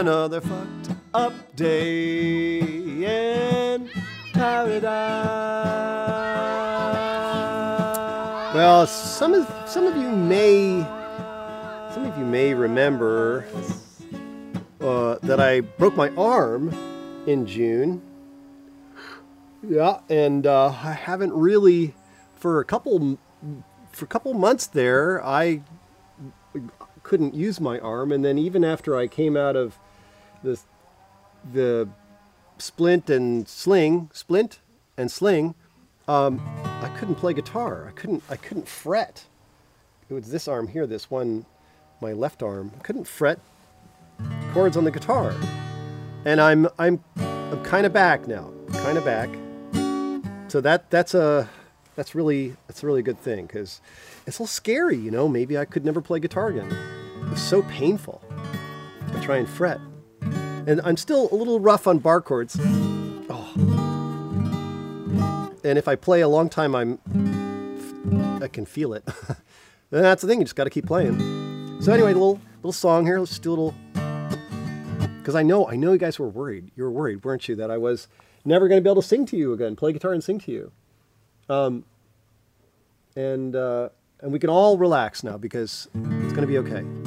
another fucked up day in paradise. Well, some of some of you may some of you may remember uh, that I broke my arm in June. Yeah, and uh, I haven't really for a couple for a couple months there. I couldn't use my arm, and then even after I came out of the the splint and sling, splint and sling, um, I couldn't play guitar. I couldn't I couldn't fret. It was this arm here, this one, my left arm. I couldn't fret chords on the guitar, and I'm I'm I'm kind of back now, kind of back. So that that's a that's really that's a really good thing because it's a little scary, you know. Maybe I could never play guitar again. It was so painful. I try and fret, and I'm still a little rough on bar chords. Oh. And if I play a long time, I'm I can feel it. and that's the thing. You just got to keep playing. So anyway, little little song here. Let's just do a little because I know I know you guys were worried. You were worried, weren't you, that I was never going to be able to sing to you again, play guitar and sing to you. Um, and uh, and we can all relax now because it's going to be okay.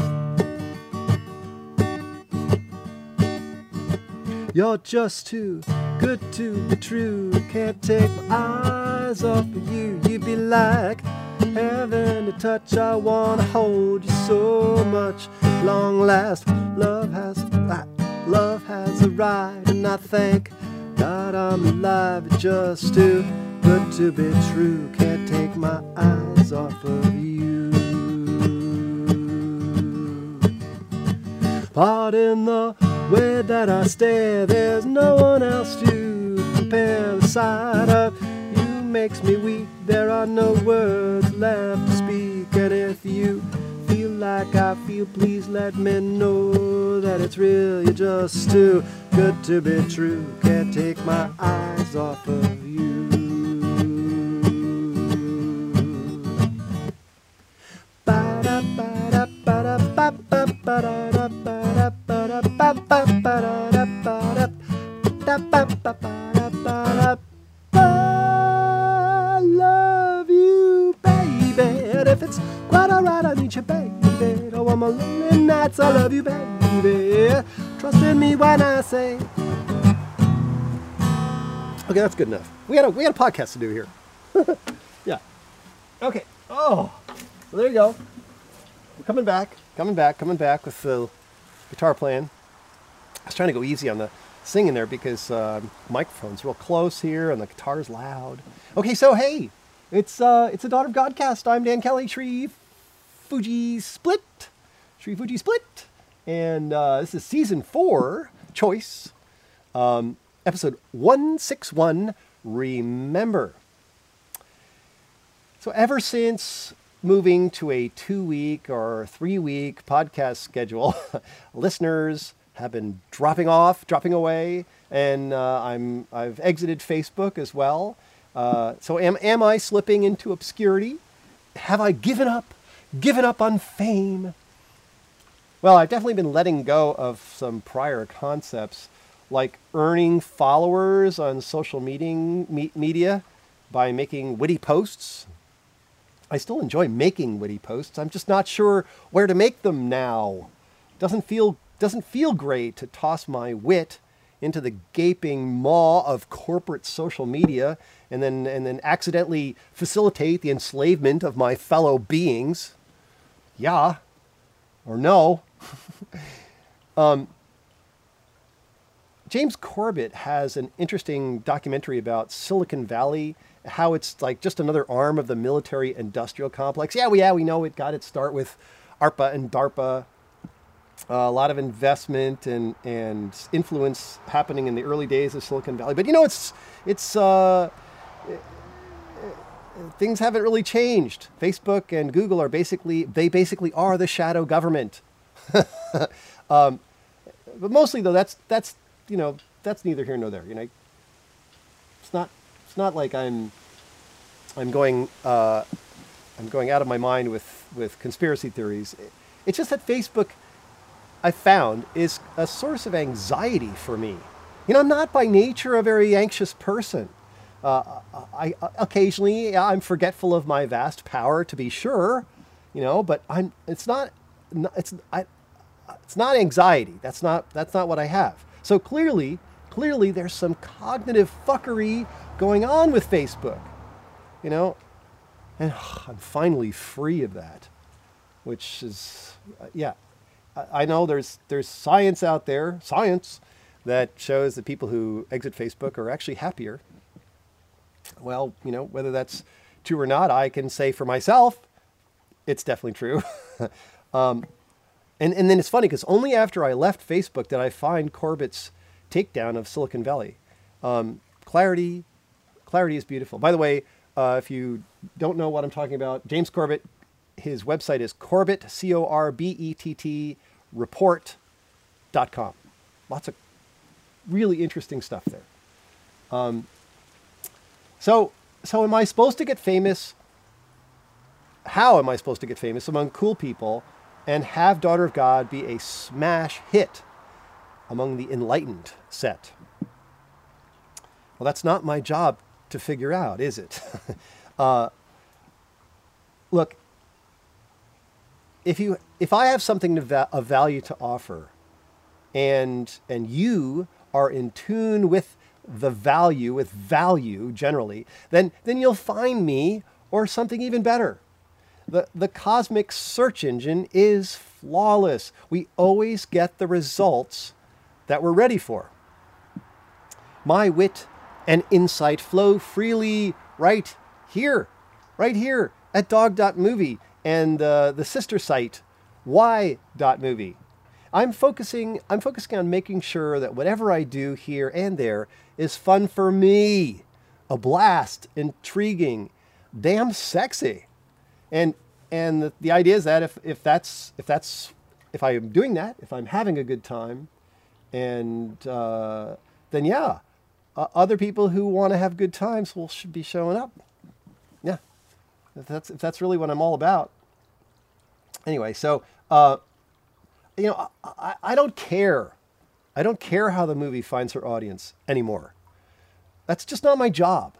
You're just too good to be true. Can't take my eyes off of you. You'd be like heaven to touch. I wanna hold you so much. Long last, love has love has arrived, and I thank God I'm alive. Just too good to be true. Can't take my eyes off of you. Pardon the way that I stare. There's no one else to compare. The sight of you makes me weak. There are no words left to speak. And if you feel like I feel, please let me know that it's real. You're just too good to be true. Can't take my eyes off of Okay, that's good enough. We got a we got a podcast to do here. yeah. Okay. Oh, well, there you go. We're coming back, coming back, coming back with the guitar playing. I was trying to go easy on the singing there because uh, microphone's real close here and the guitar's loud. Okay, so hey, it's uh, it's a Daughter of Godcast. I'm Dan Kelly, Sri Fuji Split, Sri Fuji Split, and uh, this is season four, choice, um, episode one six one. Remember. So ever since moving to a two week or three week podcast schedule, listeners have been dropping off, dropping away, and uh, I'm I've exited Facebook as well. Uh, so am am I slipping into obscurity? Have I given up, given up on fame? Well, I've definitely been letting go of some prior concepts like earning followers on social meeting, me- media. by making witty posts. I still enjoy making witty posts. I'm just not sure where to make them now. Doesn't feel doesn't feel great to toss my wit into the gaping maw of corporate social media and then and then accidentally facilitate the enslavement of my fellow beings. Yeah. Or no. um, James Corbett has an interesting documentary about Silicon Valley, how it's like just another arm of the military industrial complex. Yeah, we, yeah, we know it got its start with ARPA and DARPA. Uh, a lot of investment and, and influence happening in the early days of Silicon Valley. But you know, it's, it's, uh, things haven't really changed. Facebook and Google are basically, they basically are the shadow government. um, but mostly though, that's, that's you know, that's neither here nor there. You know, it's not it's not like I'm I'm going uh, I'm going out of my mind with with conspiracy theories. It's just that Facebook I found is a source of anxiety for me. You know, I'm not by nature a very anxious person. Uh, I, I occasionally I'm forgetful of my vast power, to be sure, you know, but I'm. It's not. It's I. It's not anxiety. That's not. That's not what I have. So clearly, clearly there's some cognitive fuckery going on with Facebook. You know, and I'm finally free of that, which is, uh, yeah, I, I know there's there's science out there, science, that shows that people who exit Facebook are actually happier. Well, you know, whether that's true or not, I can say for myself, it's definitely true. um, and, and then it's funny because only after I left Facebook did I find Corbett's takedown of Silicon Valley. Um, clarity, clarity is beautiful. By the way, uh, if you don't know what I'm talking about, James Corbett, his website is Corbett, C O R B E T T, report.com. Lots of really interesting stuff there. Um, so, so am I supposed to get famous? How am I supposed to get famous among cool people and have Daughter of God be a smash hit among the enlightened set? Well, that's not my job to figure out, is it? uh, look, if you if I have something va- of value to offer, and and you are in tune with the value, with value generally, then then you'll find me or something even better. The, the cosmic search engine is flawless. We always get the results that we're ready for. My wit and insight flow freely right here, right here at dog.movie and uh, the sister site y.movie. I'm focusing I'm focusing on making sure that whatever I do here and there is fun for me, a blast, intriguing, damn sexy. And and the, the idea is that if, if that's if that's if I'm doing that, if I'm having a good time, and uh, then yeah, uh, other people who want to have good times will should be showing up. Yeah, if that's if that's really what I'm all about. Anyway, so uh, you know, I, I don't care. I don't care how the movie finds her audience anymore. That's just not my job.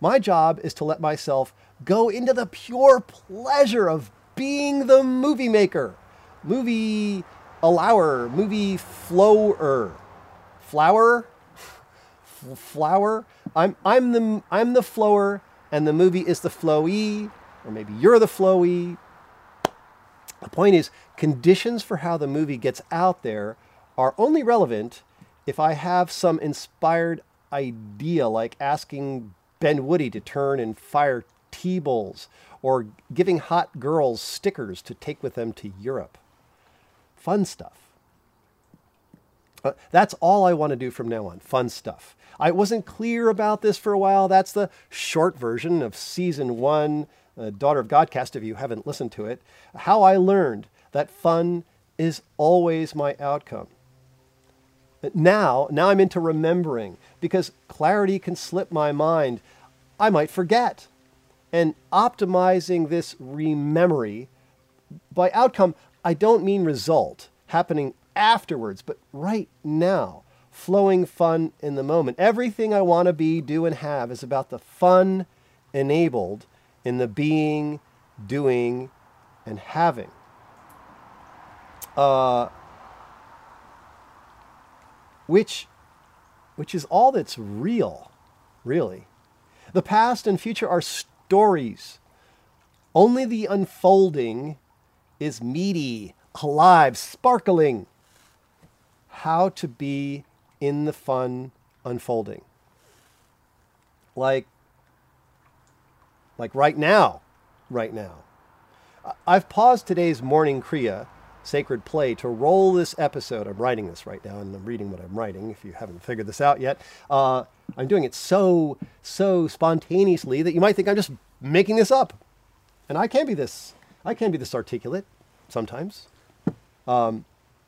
My job is to let myself go into the pure pleasure of being the movie maker, movie allower, movie flower, flower, flower. I'm I'm the I'm the flower, and the movie is the flowy, or maybe you're the flowy. The point is, conditions for how the movie gets out there are only relevant if I have some inspired idea, like asking Ben Woody to turn and fire T-bowls or giving hot girls stickers to take with them to Europe. Fun stuff. Uh, that's all I want to do from now on. Fun stuff. I wasn't clear about this for a while. That's the short version of season one, uh, Daughter of Godcast, if you haven't listened to it. How I learned that fun is always my outcome. Now, now I'm into remembering because clarity can slip my mind. I might forget. And optimizing this rememory by outcome, I don't mean result happening afterwards, but right now, flowing fun in the moment. Everything I want to be, do, and have is about the fun enabled in the being, doing, and having. Uh, which, which is all that's real, really. The past and future are stories. Only the unfolding is meaty, alive, sparkling. How to be in the fun unfolding. Like, like right now, right now. I've paused today's morning Kriya, sacred play, to roll this episode. I'm writing this right now, and I'm reading what I'm writing. If you haven't figured this out yet, uh, I'm doing it so so spontaneously that you might think I'm just making this up, and I can be this. I can be this articulate sometimes, um,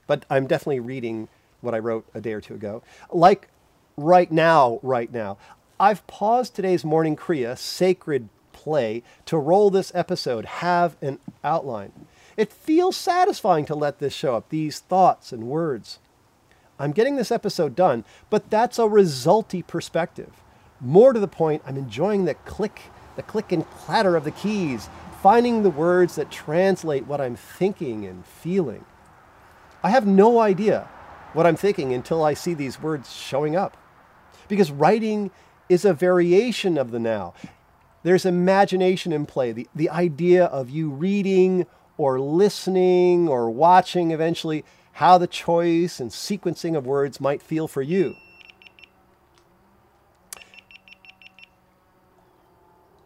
but I'm definitely reading what I wrote a day or two ago. Like right now, right now, I've paused today's morning Kriya, sacred play, to roll this episode, have an outline. It feels satisfying to let this show up, these thoughts and words. I'm getting this episode done, but that's a resulty perspective. More to the point, I'm enjoying the click, the click and clatter of the keys, finding the words that translate what I'm thinking and feeling. I have no idea what I'm thinking until I see these words showing up. Because writing is a variation of the now. There's imagination in play, the, the idea of you reading or listening or watching eventually how the choice and sequencing of words might feel for you.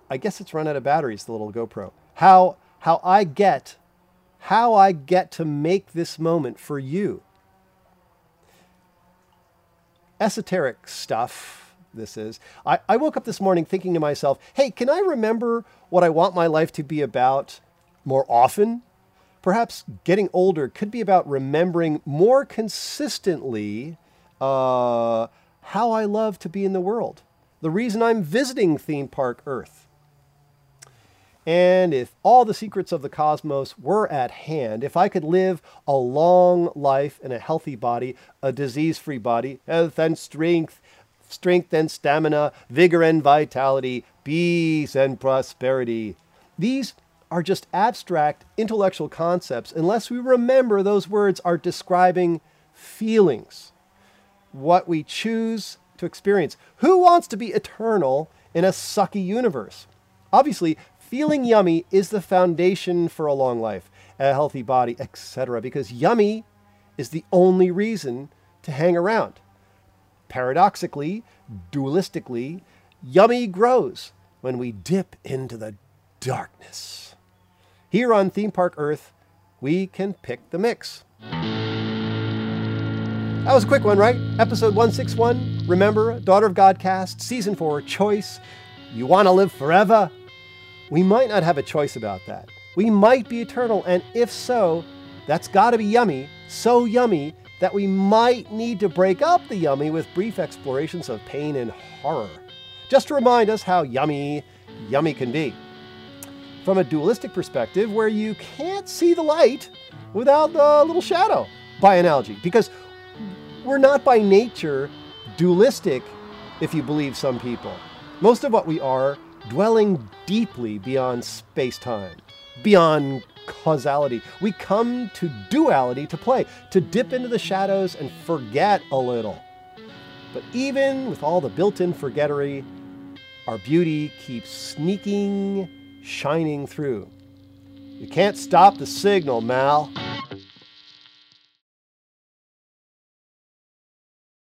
I guess it's run out of batteries, the little GoPro. How, how I get, how I get to make this moment for you esoteric stuff this is. I, I woke up this morning thinking to myself, hey, can I remember what I want my life to be about more often? Perhaps getting older could be about remembering more consistently uh, how I love to be in the world, the reason I'm visiting Theme Park Earth. And if all the secrets of the cosmos were at hand, if I could live a long life in a healthy body, a disease free body, health and strength, strength and stamina, vigor and vitality, peace and prosperity, these are just abstract intellectual concepts unless we remember those words are describing feelings, what we choose to experience. Who wants to be eternal in a sucky universe? Obviously, Feeling yummy is the foundation for a long life, a healthy body, etc. Because yummy is the only reason to hang around. Paradoxically, dualistically, yummy grows when we dip into the darkness. Here on Theme Park Earth, we can pick the mix. That was a quick one, right? Episode 161. Remember, Daughter of God cast, Season 4, Choice. You want to live forever? we might not have a choice about that. We might be eternal, and if so, that's got to be yummy, so yummy that we might need to break up the yummy with brief explorations of pain and horror, just to remind us how yummy, yummy can be. From a dualistic perspective, where you can't see the light without the little shadow, by analogy, because we're not by nature dualistic, if you believe some people. Most of what we are dwelling deeply beyond space time, beyond causality. We come to duality to play, to dip into the shadows and forget a little. But even with all the built in forgettery, our beauty keeps sneaking, shining through. You can't stop the signal, Mal.